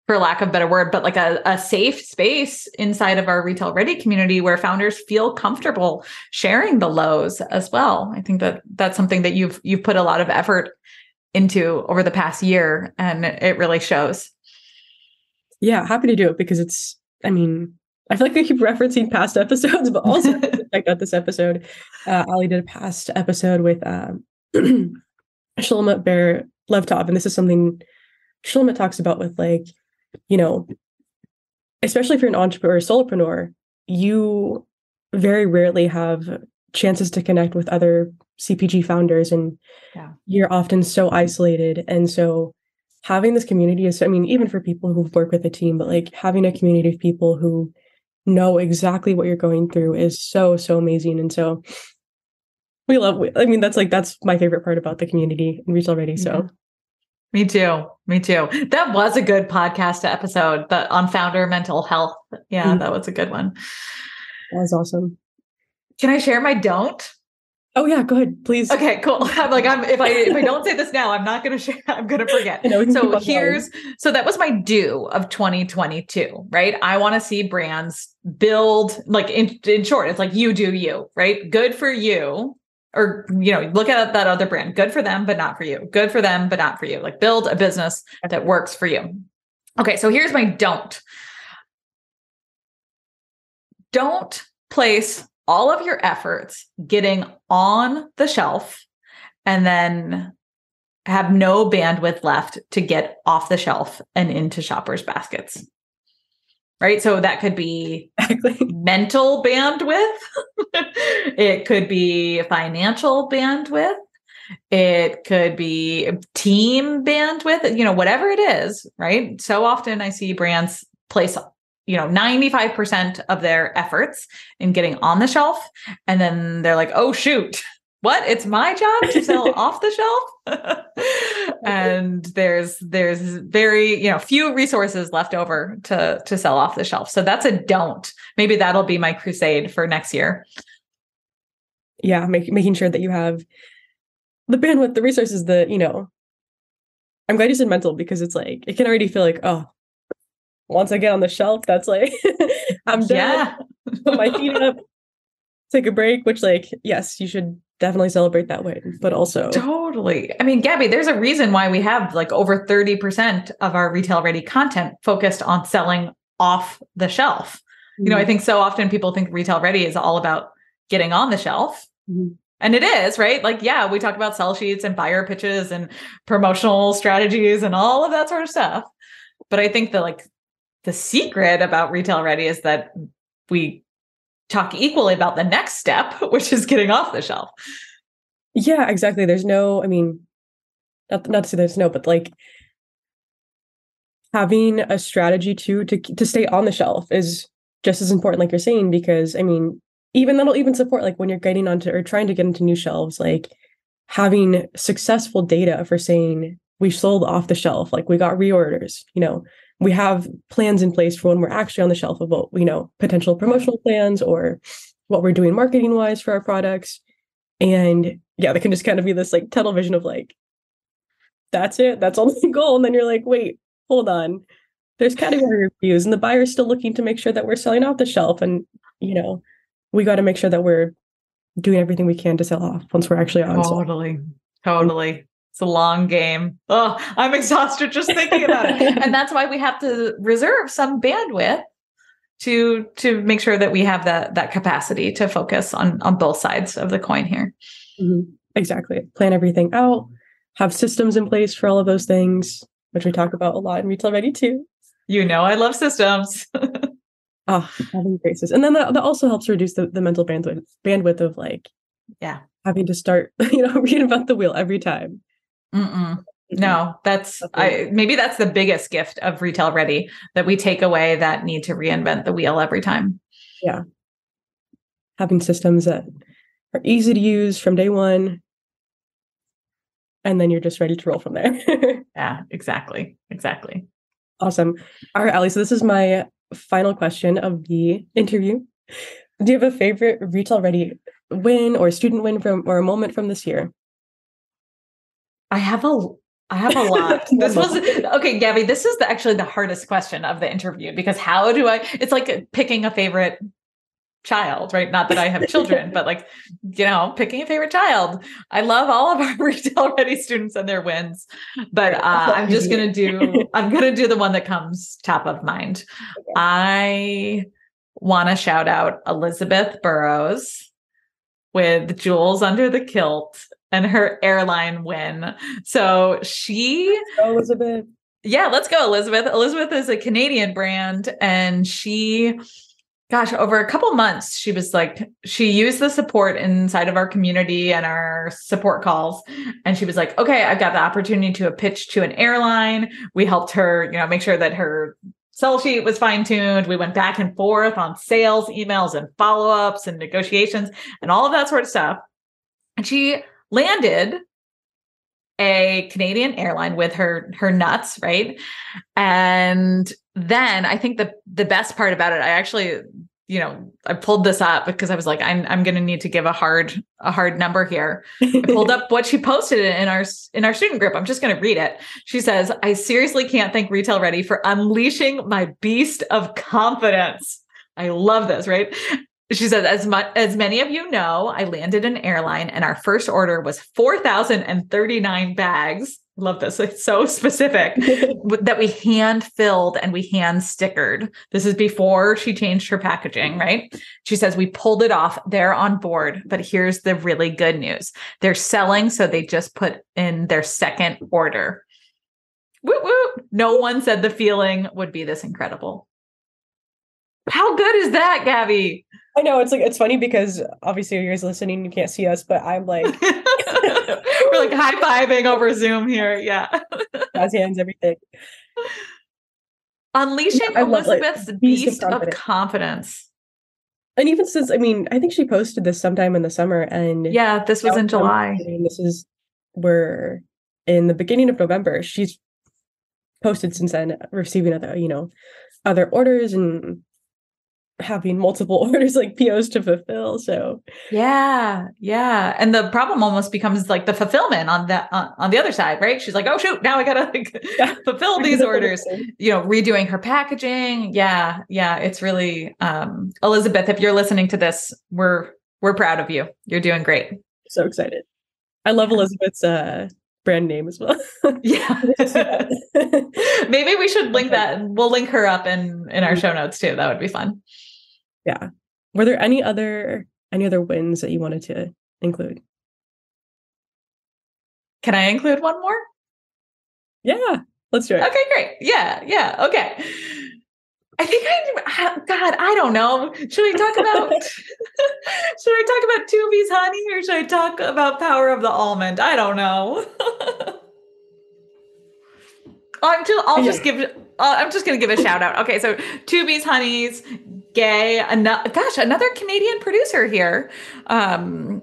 for lack of a better word, but like a, a safe space inside of our retail ready community where founders feel comfortable sharing the lows as well. I think that that's something that you've you've put a lot of effort into over the past year and it really shows yeah happy to do it because it's i mean i feel like i keep referencing past episodes but also (laughs) check out this episode uh ali did a past episode with um (clears throat) Shulamit Ber Levtov and this is something Shulamit talks about with like you know especially if you're an entrepreneur or solopreneur you very rarely have chances to connect with other CPG founders and yeah. you're often so isolated. And so having this community is, I mean, even for people who work with a team, but like having a community of people who know exactly what you're going through is so, so amazing. And so we love, I mean, that's like, that's my favorite part about the community in Retail Ready. So. Yeah. Me too. Me too. That was a good podcast episode but on founder mental health. Yeah, mm-hmm. that was a good one. That was awesome. Can I share my don't? Oh yeah, go ahead, please. Okay, cool. (laughs) I'm like, I'm if I if I don't say this now, I'm not gonna share. (laughs) I'm gonna forget. Know, so here's so that was my do of 2022, right? I want to see brands build like in, in short, it's like you do you, right? Good for you. Or you know, look at that other brand. Good for them, but not for you. Good for them, but not for you. Like build a business that works for you. Okay, so here's my don't. Don't place all of your efforts getting on the shelf and then have no bandwidth left to get off the shelf and into shoppers' baskets. Right. So that could be exactly. mental bandwidth, (laughs) it could be financial bandwidth, it could be team bandwidth, you know, whatever it is. Right. So often I see brands place you know 95% of their efforts in getting on the shelf. And then they're like oh shoot what? It's my job to sell (laughs) off the shelf? And there's there's very you know few resources left over to to sell off the shelf. So that's a don't. Maybe that'll be my crusade for next year. Yeah make, making sure that you have the bandwidth the resources the you know i'm glad you said mental because it's like it can already feel like oh once I get on the shelf, that's like (laughs) I'm done. Yeah. Put my feet up, take a break, which like, yes, you should definitely celebrate that way. But also totally. I mean, Gabby, there's a reason why we have like over 30% of our retail ready content focused on selling off the shelf. Mm-hmm. You know, I mm-hmm. think so often people think retail ready is all about getting on the shelf. Mm-hmm. And it is, right? Like, yeah, we talk about sell sheets and buyer pitches and promotional strategies and all of that sort of stuff. But I think that like the secret about retail ready is that we talk equally about the next step, (laughs) which is getting off the shelf. Yeah, exactly. There's no, I mean, not not to say there's no, but like having a strategy too to to stay on the shelf is just as important, like you're saying, because I mean, even that'll even support like when you're getting onto or trying to get into new shelves, like having successful data for saying we sold off the shelf, like we got reorders, you know, we have plans in place for when we're actually on the shelf of what, you know, potential promotional plans or what we're doing marketing wise for our products. And yeah, that can just kind of be this like tunnel vision of like, that's it, that's all (laughs) the goal. And then you're like, wait, hold on. There's category reviews and the buyer's still looking to make sure that we're selling off the shelf. And, you know, we got to make sure that we're doing everything we can to sell off once we're actually on. Totally. Totally. It's a long game. Oh, I'm exhausted just thinking about it. (laughs) and that's why we have to reserve some bandwidth to to make sure that we have that that capacity to focus on on both sides of the coin here. Mm-hmm. Exactly. Plan everything out, have systems in place for all of those things, which we talk about a lot in Retail Ready too. You know, I love systems. Oh, (laughs) having graces. And then that, that also helps reduce the, the mental bandwidth bandwidth of like, yeah, having to start, (laughs) you know, reinvent the wheel every time. Mm-mm. Mm-hmm. No, that's I maybe that's the biggest gift of retail ready that we take away that need to reinvent the wheel every time. Yeah. Having systems that are easy to use from day one. And then you're just ready to roll from there. (laughs) yeah, exactly. Exactly. Awesome. All right, Ali. So this is my final question of the interview. Do you have a favorite retail ready win or student win from or a moment from this year? I have a I have a (laughs) lot. this was okay, Gabby. This is the, actually the hardest question of the interview because how do I? It's like picking a favorite child, right? Not that I have children, but like, you know, picking a favorite child. I love all of our (laughs) retail ready students and their wins, but uh, I'm just going to do, (laughs) I'm to do the one that comes top of mind. I want to shout out Elizabeth Burrows with Jewels Under the Kilt and her airline win. So she, Elizabeth. Yeah, let's go, Elizabeth. Elizabeth is a Canadian brand and she gosh, over a couple months, she was like, she used the support inside of our community and our support calls. And she was like, okay, I've got the opportunity to a pitch to an airline. We helped her, you know, make sure that her sell sheet was fine tuned. We went back and forth on sales emails and follow ups and negotiations and all of that sort of stuff. And she landed a Canadian airline with her her nuts, right? And then I think the the best part about it, I actually, you know, I pulled this up because I was like, I'm I'm going to need to give a hard a hard number here. I pulled up (laughs) what she posted in our in our student group. I'm just going to read it. She says, "I seriously can't thank Retail Ready for unleashing my beast of confidence." I love this, right? She says, as much as many of you know, I landed an airline and our first order was 4,039 bags. Love this. It's so specific (laughs) that we hand filled and we hand stickered. This is before she changed her packaging, right? She says, we pulled it off. They're on board. But here's the really good news they're selling. So they just put in their second order. Woo woo. No one said the feeling would be this incredible. How good is that, Gabby? I know it's like it's funny because obviously you guys listening, you can't see us, but I'm like (laughs) we're like high fiving over Zoom here. Yeah. Jazz hands, everything. Unleashing yeah, Elizabeth's like, beast, beast of, confidence. of confidence. And even since I mean, I think she posted this sometime in the summer and yeah, this was in July. This is we're in the beginning of November. She's posted since then, receiving other, you know, other orders and having multiple (laughs) orders like POs to fulfill. So yeah, yeah, and the problem almost becomes like the fulfillment on that uh, on the other side, right? She's like, oh shoot, now I gotta like, (laughs) yeah. (laughs) fulfill these orders. You know, redoing her packaging. Yeah, yeah, it's really um, Elizabeth. If you're listening to this, we're we're proud of you. You're doing great. So excited. I love Elizabeth's uh brand name as well. yeah. Maybe we should link that. We'll link her up in in our mm-hmm. show notes too. That would be fun yeah. Were there any other any other wins that you wanted to include? Can i include one more? Yeah let's do it. Okay great. Yeah yeah okay. I think I God, I don't know. Should we talk about (laughs) (laughs) should I talk about Two Bees honey or should I talk about power of the almond? I don't know. (laughs) I'm just I'll just give I'm just going to give a shout out. Okay, so Two Bees Honeys, Gay, gosh, another Canadian producer here. Um,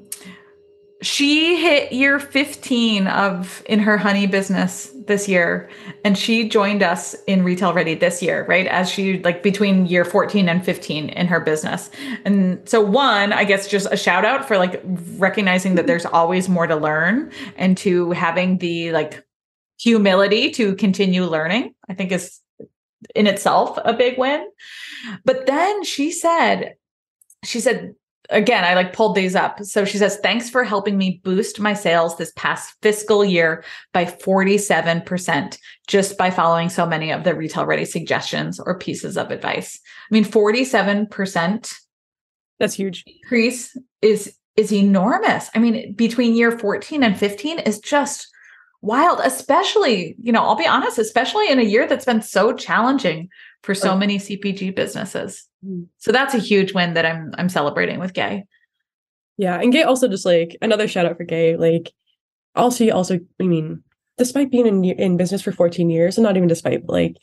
she hit year 15 of in her honey business this year and she joined us in retail ready this year right as she like between year 14 and 15 in her business and so one i guess just a shout out for like recognizing that there's always more to learn and to having the like humility to continue learning i think is in itself a big win but then she said she said again, I like pulled these up. So she says, Thanks for helping me boost my sales this past fiscal year by 47% just by following so many of the retail ready suggestions or pieces of advice. I mean, 47% that's huge increase is is enormous. I mean, between year 14 and 15 is just wild, especially, you know, I'll be honest, especially in a year that's been so challenging for so many CPG businesses. Mm. So that's a huge win that I'm I'm celebrating with Gay. Yeah, and Gay also just like another shout out for Gay. Like, also, you also, I mean, despite being in in business for 14 years, and not even despite, like,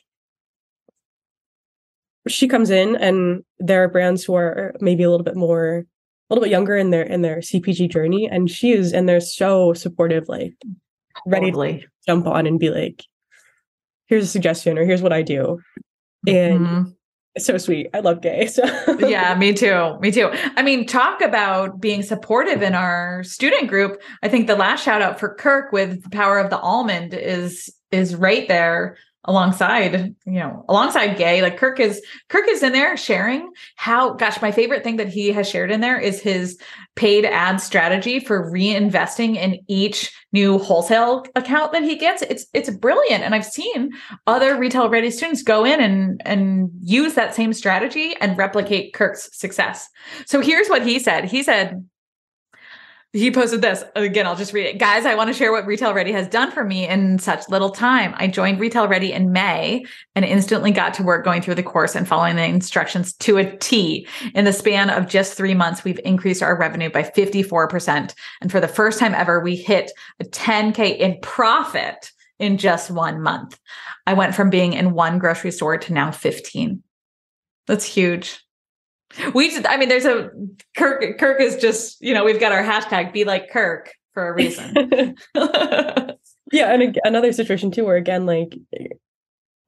she comes in, and there are brands who are maybe a little bit more, a little bit younger in their in their CPG journey, and she is, and they're so supportive, like, ready totally. to jump on and be like, here's a suggestion, or here's what I do, and. Mm-hmm so sweet. I love gay. (laughs) So yeah, me too. Me too. I mean, talk about being supportive in our student group. I think the last shout out for Kirk with the power of the almond is is right there alongside you know alongside gay. Like kirk is kirk is in there sharing how gosh my favorite thing that he has shared in there is his paid ad strategy for reinvesting in each new wholesale account that he gets. It's it's brilliant. And i've seen other retail ready students go in and and use that same strategy and replicate kirk's success. So here's what he said. He said he posted this again. I'll just read it. Guys, I want to share what Retail Ready has done for me in such little time. I joined Retail Ready in May and instantly got to work going through the course and following the instructions to a T. In the span of just three months, we've increased our revenue by 54%. And for the first time ever, we hit a 10K in profit in just one month. I went from being in one grocery store to now 15. That's huge. We just, I mean, there's a Kirk. Kirk is just, you know, we've got our hashtag be like Kirk for a reason. (laughs) (laughs) yeah. And another situation too, where again, like,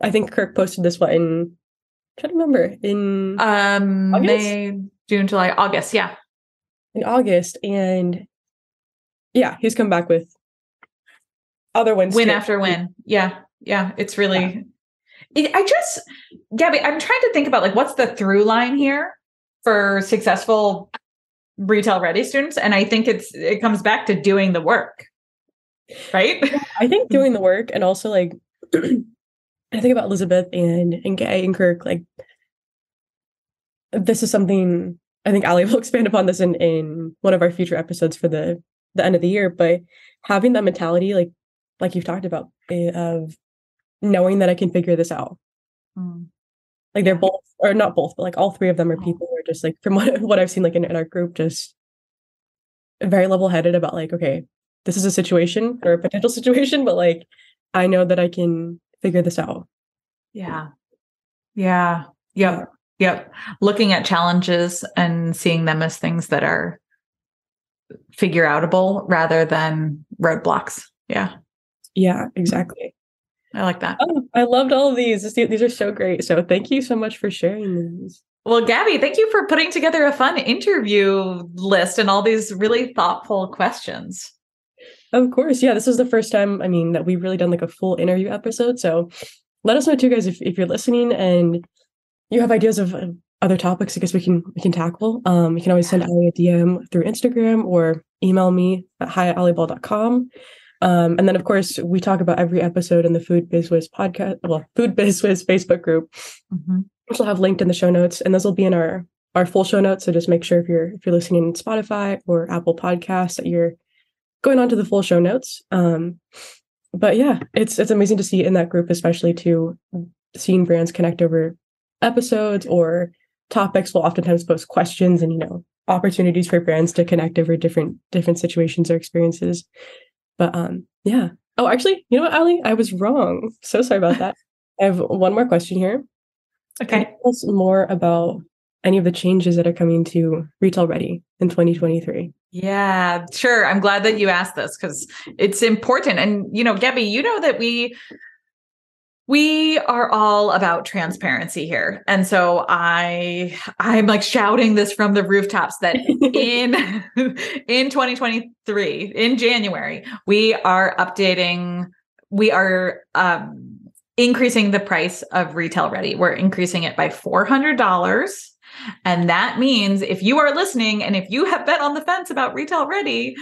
I think Kirk posted this one in, I'm trying to remember, in um, May, June, July, August. Yeah. In August. And yeah, he's come back with other wins. Win too. after win. Yeah. Yeah. It's really, yeah. I just, Gabby, I'm trying to think about like what's the through line here for successful retail ready students and i think it's it comes back to doing the work right i think doing the work and also like (clears throat) i think about elizabeth and and gay and kirk like this is something i think ali (laughs) will expand upon this in in one of our future episodes for the the end of the year but having that mentality like like you've talked about eh, of knowing that i can figure this out mm. Like they're both, or not both, but like all three of them are uh-huh. people who are just like, from what, (laughs) what I've seen, like in, in our group, just very level headed about like, okay, this is a situation or a potential (laughs) situation, but like, I know that I can figure this out. Yeah. Yeah. Yep. Yep. Looking at challenges and seeing them as things that are figure outable rather than roadblocks. Yeah. Yeah, exactly. I like that. Oh, I loved all of these. These are so great. So thank you so much for sharing these. Well, Gabby, thank you for putting together a fun interview list and all these really thoughtful questions. Of course. Yeah, this is the first time, I mean, that we've really done like a full interview episode. So let us know too, guys, if, if you're listening and you have ideas of other topics I guess we can we can tackle. Um, you can always send Ali a DM through Instagram or email me at hi at aliball.com. Um, and then, of course, we talk about every episode in the Food Biz Wiz podcast, well, Food Biz Wiz Facebook group, mm-hmm. which will have linked in the show notes, and those will be in our our full show notes. So just make sure if you're if you're listening in Spotify or Apple Podcasts that you're going on to the full show notes. Um, but yeah, it's it's amazing to see in that group, especially to seeing brands connect over episodes or topics. We'll oftentimes post questions and you know opportunities for brands to connect over different different situations or experiences but um, yeah. Oh, actually, you know what, Ali? I was wrong. So sorry about that. I have one more question here. Okay. Tell us more about any of the changes that are coming to Retail Ready in 2023. Yeah, sure. I'm glad that you asked this because it's important. And you know, Gabby, you know that we we are all about transparency here. And so i i'm like shouting this from the rooftops that (laughs) in in 2023 in january we are updating we are um increasing the price of retail ready. We're increasing it by $400 and that means if you are listening and if you have been on the fence about retail ready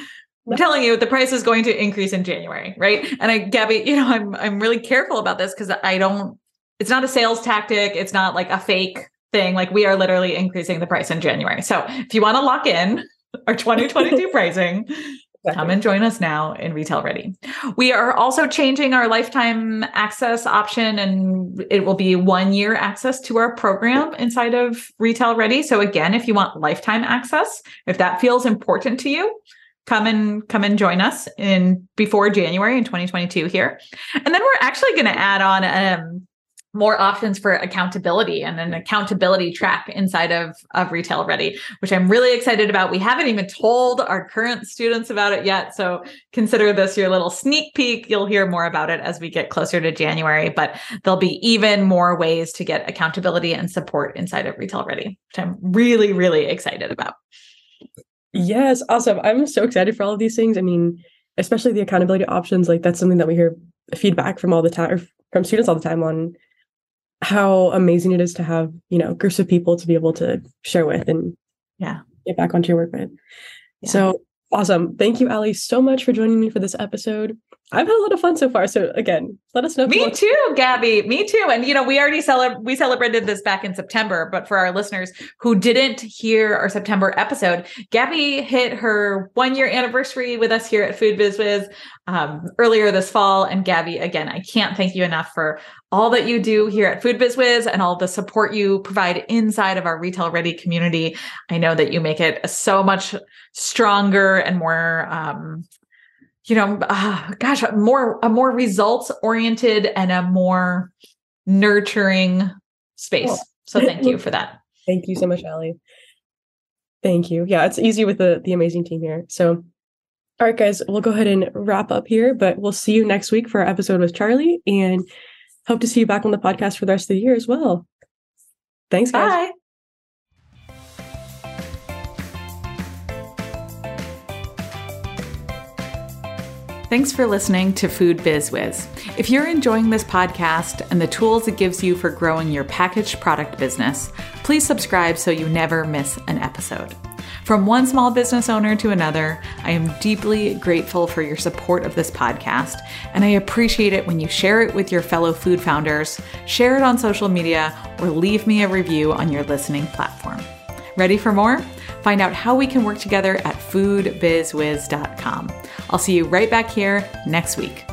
I'm telling you, the price is going to increase in January, right? And I, Gabby, you know, I'm I'm really careful about this because I don't. It's not a sales tactic. It's not like a fake thing. Like we are literally increasing the price in January. So if you want to lock in (laughs) our 2022 (laughs) pricing, come and join us now in Retail Ready. We are also changing our lifetime access option, and it will be one year access to our program inside of Retail Ready. So again, if you want lifetime access, if that feels important to you come and come and join us in before January in 2022 here. And then we're actually going to add on um, more options for accountability and an accountability track inside of, of Retail Ready, which I'm really excited about. We haven't even told our current students about it yet. So consider this your little sneak peek. You'll hear more about it as we get closer to January, but there'll be even more ways to get accountability and support inside of Retail Ready, which I'm really, really excited about. Yes, awesome. I'm so excited for all of these things. I mean, especially the accountability options, like that's something that we hear feedback from all the time from students all the time on how amazing it is to have, you know, groups of people to be able to share with and yeah, get back onto your work with. Yeah. So awesome. Thank you, Ali, so much for joining me for this episode. I've had a lot of fun so far. So again, let us know. Me too, Gabby. Me too. And you know, we already celebrate we celebrated this back in September, but for our listeners who didn't hear our September episode, Gabby hit her one year anniversary with us here at Food Biz Wiz um, earlier this fall. And Gabby, again, I can't thank you enough for all that you do here at Food Biz Wiz and all the support you provide inside of our retail ready community. I know that you make it so much stronger and more um, you know, uh, gosh, a more a more results oriented and a more nurturing space. Cool. So thank you for that. (laughs) Thank you so much, Ali. Thank you. Yeah, it's easy with the the amazing team here. So all right, guys, we'll go ahead and wrap up here, but we'll see you next week for our episode with Charlie and hope to see you back on the podcast for the rest of the year as well. Thanks, guys. Bye. Thanks for listening to Food Biz Wiz. If you're enjoying this podcast and the tools it gives you for growing your packaged product business, please subscribe so you never miss an episode. From one small business owner to another, I am deeply grateful for your support of this podcast, and I appreciate it when you share it with your fellow food founders, share it on social media, or leave me a review on your listening platform. Ready for more? Find out how we can work together at foodbizwiz.com. I'll see you right back here next week.